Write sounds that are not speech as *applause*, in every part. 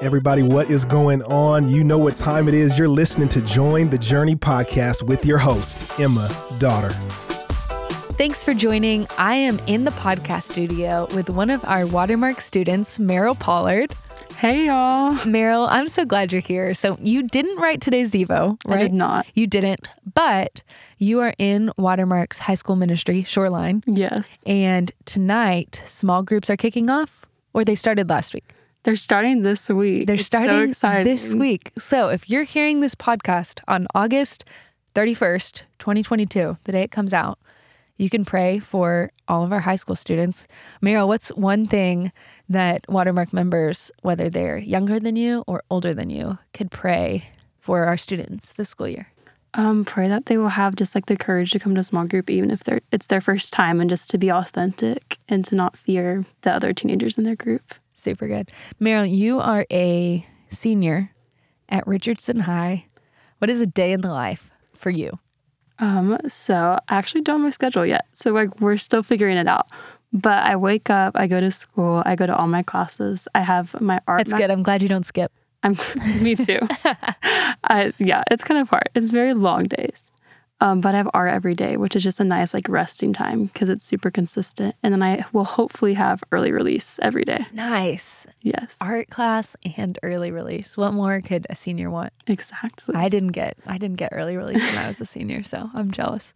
Everybody, what is going on? You know what time it is. You're listening to Join the Journey podcast with your host, Emma Daughter. Thanks for joining. I am in the podcast studio with one of our Watermark students, Merrill Pollard. Hey, y'all. Merrill, I'm so glad you're here. So, you didn't write today's Devo, right? I did not. You didn't, but you are in Watermark's high school ministry, Shoreline. Yes. And tonight, small groups are kicking off, or they started last week? They're starting this week. They're It's starting so this week. So, if you're hearing this podcast on August 31st, 2022, the day it comes out, you can pray for all of our high school students. Merrill, what's one thing that Watermark members, whether they're younger than you or older than you, could pray for our students this school year? Um, pray that they will have just like the courage to come to a small group, even if they're it's their first time, and just to be authentic and to not fear the other teenagers in their group. Super good. Merrill, you are a senior at Richardson High. What is a day in the life for you? Um, so I actually don't have my schedule yet. So like we're still figuring it out. But I wake up, I go to school, I go to all my classes. I have my art. That's ma- good. I'm glad you don't skip. I'm *laughs* me too. *laughs* I yeah, it's kind of hard. It's very long days. Um, but I have art every day, which is just a nice like resting time because it's super consistent. And then I will hopefully have early release every day. Nice. Yes, Art class and early release. What more could a senior want? exactly. I didn't get I didn't get early release when I was a senior, so I'm jealous.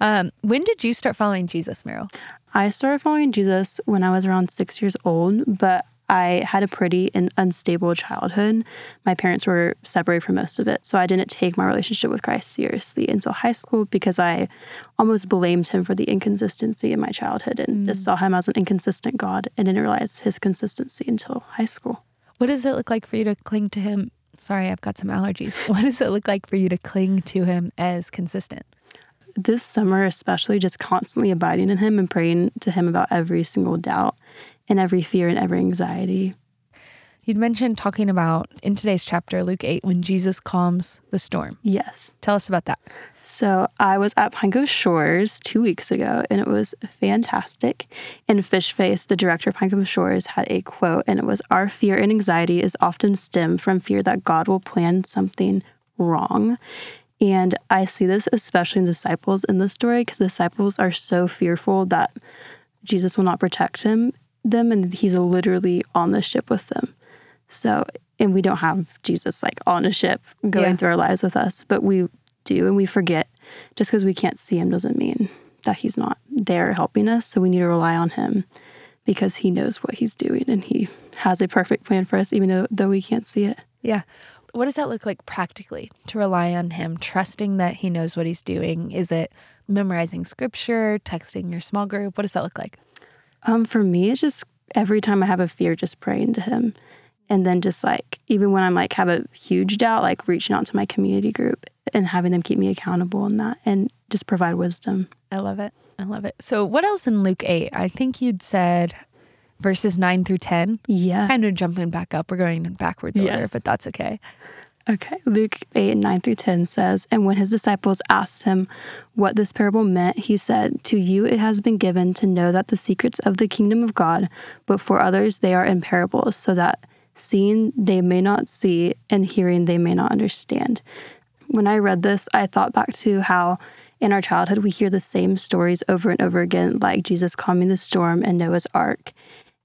Um, when did you start following Jesus, Merrill? I started following Jesus when I was around six years old, but I had a pretty and unstable childhood. My parents were separated for most of it, so I didn't take my relationship with Christ seriously until high school because I almost blamed him for the inconsistency in my childhood and mm. just saw him as an inconsistent God and didn't realize his consistency until high school. What does it look like for you to cling to him? Sorry, I've got some allergies. *laughs* What does it look like for you to cling to him as consistent? this summer, especially just constantly abiding in Him and praying to Him about every single doubt and every fear and every anxiety. You'd mentioned talking about in today's chapter, Luke 8, when Jesus calms the storm. Yes. Tell us about that. So I was at Pine Cove Shores two weeks ago and it was fantastic. And Fish Face, the director of Pine Cove Shores, had a quote and it was Our fear and anxiety is often stem from fear that God will plan something wrong. And I see this especially in disciples in this story because disciples are so fearful that Jesus will not protect him them and he's literally on the ship with them. So and we don't have Jesus like on a ship going Yeah. through our lives with us, but we do and we forget just because we can't see him doesn't mean that he's not there helping us. So we need to rely on him because he knows what he's doing and he has a perfect plan for us even though, though we can't see it. Yeah. What does that look like practically to rely on him, trusting that he knows what he's doing? Is it memorizing scripture, texting your small group? What does that look like? Um, for me, it's just every time I have a fear, just praying to him. And then just like, even when I'm like, have a huge doubt, like reaching out to my community group and having them keep me accountable in that and just provide wisdom. I love it. I love it. So, what else in Luke 8? I think you'd said verses 9 through 10. Yeah. Kind of jumping back up. We're going in backwards order, Yes. but that's okay. Okay. Luke 8, 9 through 10 says, And when his disciples asked him what this parable meant, he said, To you it has been given to know that the secrets of the kingdom of God, but for others they are in parables, so that seeing they may not see, and hearing they may not understand. When I read this, I thought back to how in our childhood we hear the same stories over and over again, like Jesus calming the storm and Noah's ark.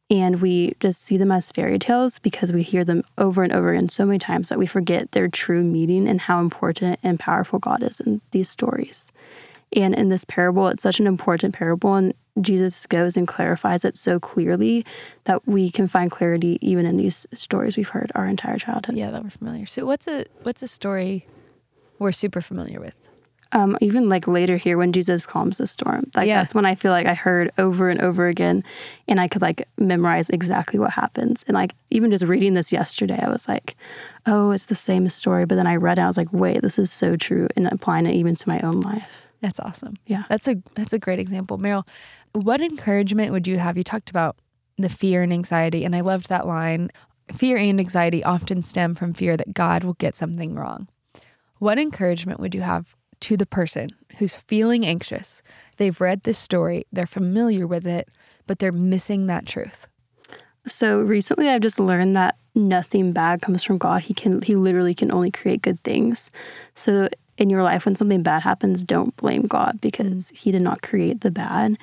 And we just see them as fairy tales because we hear them over and over again so many times that we forget their true meaning and how important and powerful God is in these stories. And in this parable, it's such an important parable, and Jesus goes and clarifies it so clearly that we can find clarity even in these stories we've heard our entire childhood. Yeah, that we're familiar. So, what's a what's a story we're super familiar with? Um, even like later here when Jesus calms the storm, like Yeah. that's when I feel like I heard over and over again, and I could like memorize exactly what happens. And like even just reading this yesterday, I was like, oh, it's the same story. But then I read it, I was like, wait, this is so true, and applying it even to my own life. That's awesome. Yeah. That's a that's a great example. Merrill, what encouragement would you have? You talked about the fear and anxiety, and I loved that line. Fear and anxiety often stem from fear that God will get something wrong. What encouragement would you have to the person who's feeling anxious? They've read this story, they're familiar with it, but they're missing that truth. So recently, I've just learned that nothing bad comes from God. He can he literally can only create good things. So in your life when something bad happens, don't blame God because mm. he did not create the bad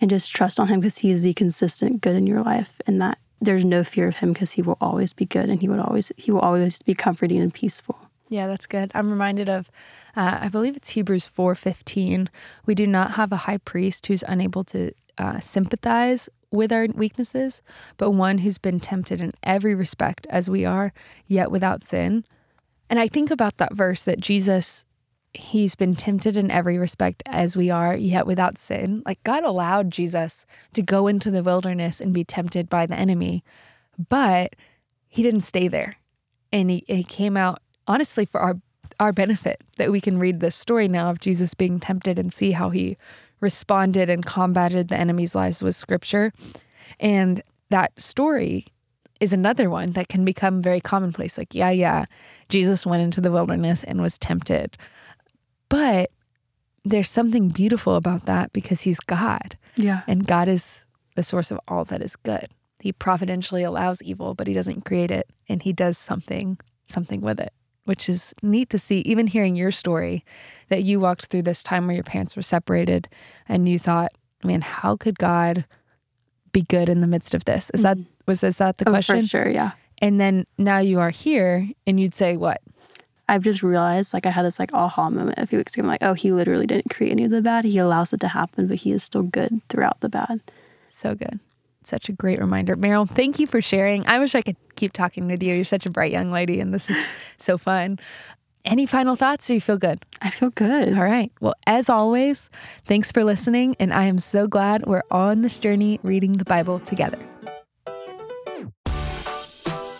and just trust on him because he is the consistent good in your life and that there's no fear of him because he will always be good and he would always he will always be comforting and peaceful. Yeah, that's good. I'm reminded of uh, I believe it's Hebrews 4:15. We do not have a high priest who's unable to uh, sympathize with our weaknesses, but one who's been tempted in every respect as we are, yet without sin. And I think about that verse that Jesus he's been tempted in every respect as we are, yet without sin. Like God allowed Jesus to go into the wilderness and be tempted by the enemy, but he didn't stay there. And he, he came out honestly for our our benefit that we can read this story now of Jesus being tempted and see how he responded and combated the enemy's lies with scripture. And that story is another one that can become very commonplace. Like, yeah, yeah, Jesus went into the wilderness and was tempted. But there's something beautiful about that because he's God. Yeah. And God is the source of all that is good. He providentially allows evil, but he doesn't create it and he does something something with it, which is neat to see even hearing your story that you walked through this time where your parents were separated and you thought, man, how could God be good in the midst of this? Is mm-hmm. that was is that the oh, question? For sure, yeah. And then now you are here and you'd say what? I've just realized, like, I had this like aha moment a few weeks ago. I'm like, oh, he literally didn't create any of the bad. He allows it to happen, but he is still good throughout the bad. So good. Such a great reminder. Merrill, thank you for sharing. I wish I could keep talking with you. You're such a bright young lady, and this is *laughs* so fun. Any final thoughts? Do you feel good? I feel good. All right. Well, as always, thanks for listening. And I am so glad we're on this journey reading the Bible together.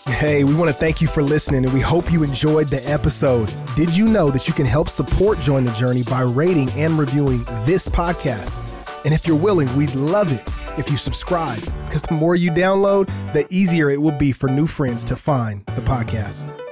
Hey, we want to thank you for listening and we hope you enjoyed the episode. Did you know that you can help support Join the Journey by rating and reviewing this podcast? And if you're willing, we'd love it if you subscribe because the more you download, the easier it will be for new friends to find the podcast.